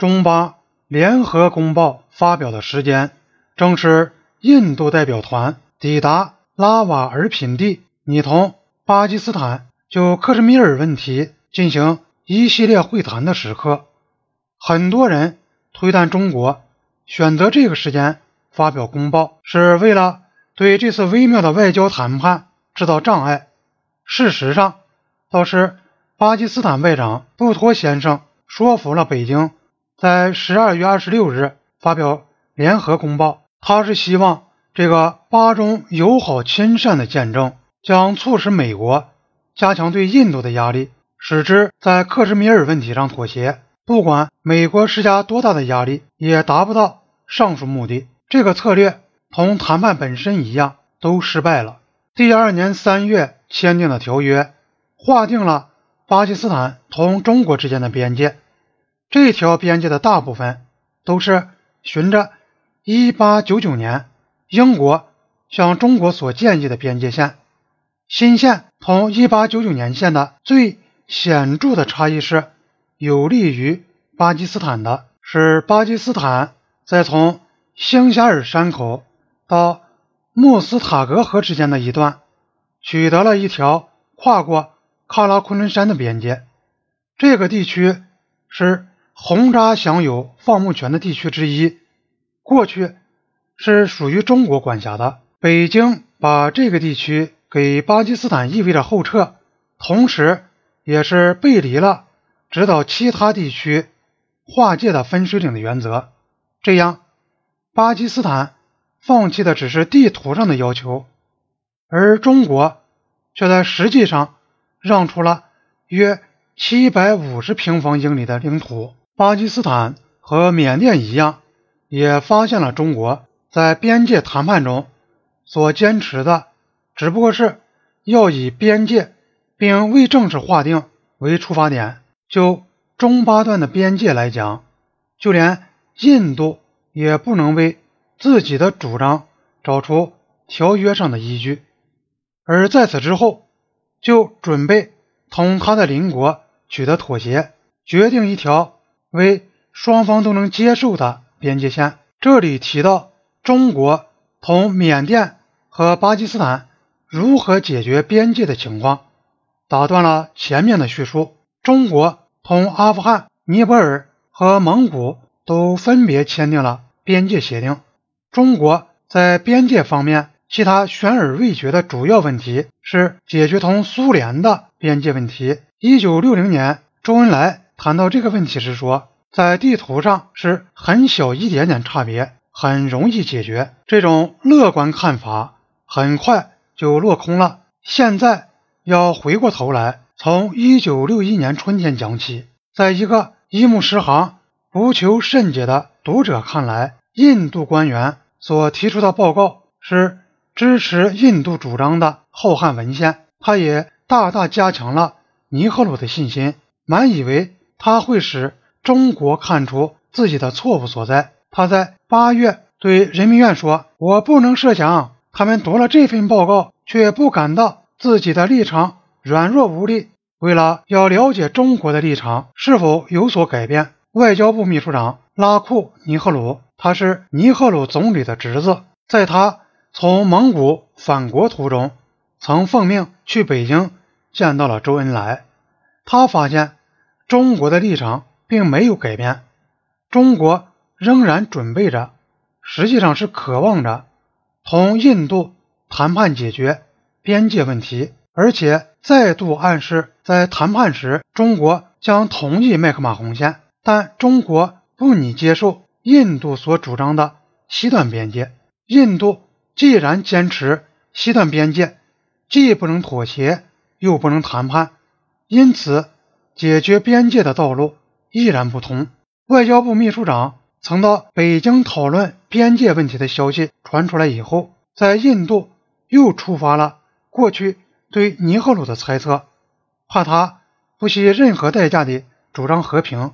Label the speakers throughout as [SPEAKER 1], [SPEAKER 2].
[SPEAKER 1] 中巴联合公报发表的时间，正是印度代表团抵达拉瓦尔品地，拟同巴基斯坦就克什米尔问题进行一系列会谈的时刻。很多人推断中国选择这个时间发表公报，是为了对这次微妙的外交谈判制造障碍。事实上，倒是巴基斯坦外长布托先生说服了北京，在十二月二十六日发表联合公报。他是希望这个巴中友好亲善的见证，将促使美国加强对印度的压力，使之在克什米尔问题上妥协。不管美国施加多大的压力，也达不到上述目的。这个策略同谈判本身一样，都失败了。第二年三月签订的条约，划定了巴基斯坦同中国之间的边界。这条边界的大部分都是循着1899年英国向中国所建立的边界线。新线同1899年线的最显著的差异是，有利于巴基斯坦的是巴基斯坦在从兴夏尔山口到穆斯塔格河之间的一段，取得了一条跨过喀拉昆仑山的边界。这个地区是红扎享有放牧权的地区之一，过去是属于中国管辖的。北京把这个地区给巴基斯坦，意味着后撤，同时也是背离了指导其他地区划界的分水岭的原则。这样，巴基斯坦。放弃的只是地图上的要求，而中国却在实际上让出了约七百五十平方英里的领土。巴基斯坦和缅甸一样，也发现了中国在边界谈判中所坚持的，只不过是要以边界并未正式划定为出发点。就中巴段的边界来讲，就连印度也不能为。自己的主张找出条约上的依据，而在此之后，就准备同他的邻国取得妥协，决定一条为双方都能接受的边界线。这里提到中国同缅甸和巴基斯坦如何解决边界的情况，打断了前面的叙述。中国同阿富汗、尼泊尔和蒙古都分别签订了边界协定。中国在边界方面，其他悬而未决的主要问题是解决同苏联的边界问题。一九六零年，周恩来谈到这个问题时说，在地图上是很小一点点差别，很容易解决。这种乐观看法很快就落空了。现在要回过头来，从一九六一年春天讲起，在一个一目十行、不求甚解的读者看来。印度官员所提出的报告是支持印度主张的浩瀚文献，他也大大加强了尼赫鲁的信心，满以为他会使中国看出自己的错误所在。他在八月对人民院说：“我不能设想他们读了这份报告，却不感到自己的立场软弱无力。为了要了解中国的立场是否有所改变，外交部秘书长拉库尼赫鲁。”他是尼赫鲁总理的侄子，在他从蒙古返国途中，曾奉命去北京见到了周恩来。他发现中国的立场并没有改变，中国仍然准备着，实际上是渴望着同印度谈判解决边界问题，而且再度暗示在谈判时中国将同意麦克马洪线，但中国不拟接受。印度所主张的西段边界，印度既然坚持西段边界，既不能妥协，又不能谈判，因此解决边界的道路依然不通。外交部秘书长曾到北京讨论边界问题的消息传出来以后，在印度又触发了过去对尼赫鲁的猜测，怕他不惜任何代价的主张和平，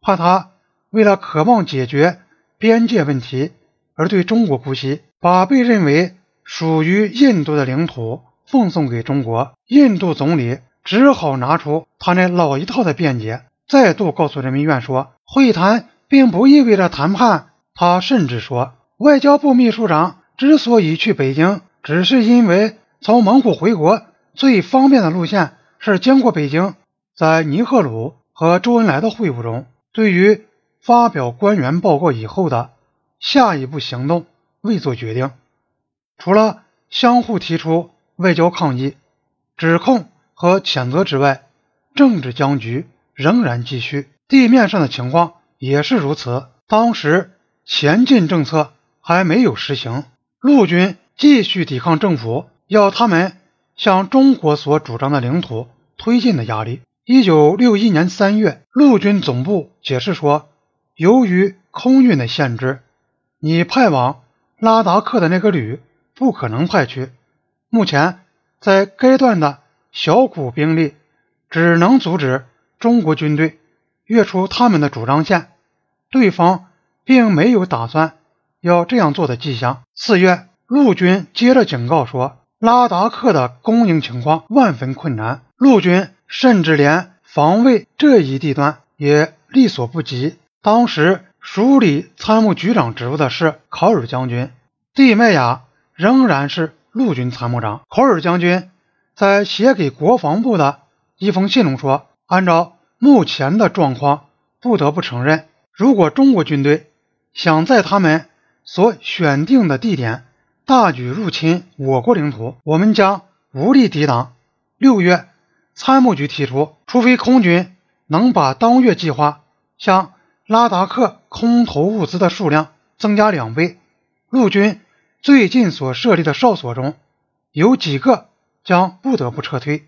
[SPEAKER 1] 怕他。为了渴望解决边界问题而对中国不惜，把被认为属于印度的领土奉送给中国，印度总理只好拿出他那老一套的辩解，再度告诉人民院说，会谈并不意味着谈判。他甚至说，外交部秘书长之所以去北京，只是因为从蒙古回国最方便的路线是经过北京。在尼赫鲁和周恩来的会晤中，对于发表官员报告以后的下一步行动未做决定，除了相互提出外交抗议、指控和谴责之外，政治僵局仍然继续。地面上的情况也是如此。当时前进政策还没有实行，陆军继续抵抗政府要他们向中国所主张的领土推进的压力。一九六一年三月，陆军总部解释说，由于空运的限制，你派往拉达克的那个旅不可能派去。目前在该段的小股兵力只能阻止中国军队越出他们的主张线，对方并没有打算要这样做的迹象。四月，陆军接着警告说，拉达克的供应情况万分困难，陆军。甚至连防卫这一地段也力所不及。当时署理参谋局长职务的是考尔将军，蒂麦亚仍然是陆军参谋长。考尔将军在写给国防部的一封信中说：“按照目前的状况，不得不承认，如果中国军队想在他们所选定的地点大举入侵我国领土，我们将无力抵挡。”六月。参谋局提出，除非空军能把当月计划向拉达克空投物资的数量增加两倍，陆军最近所设立的哨所中有几个将不得不撤退。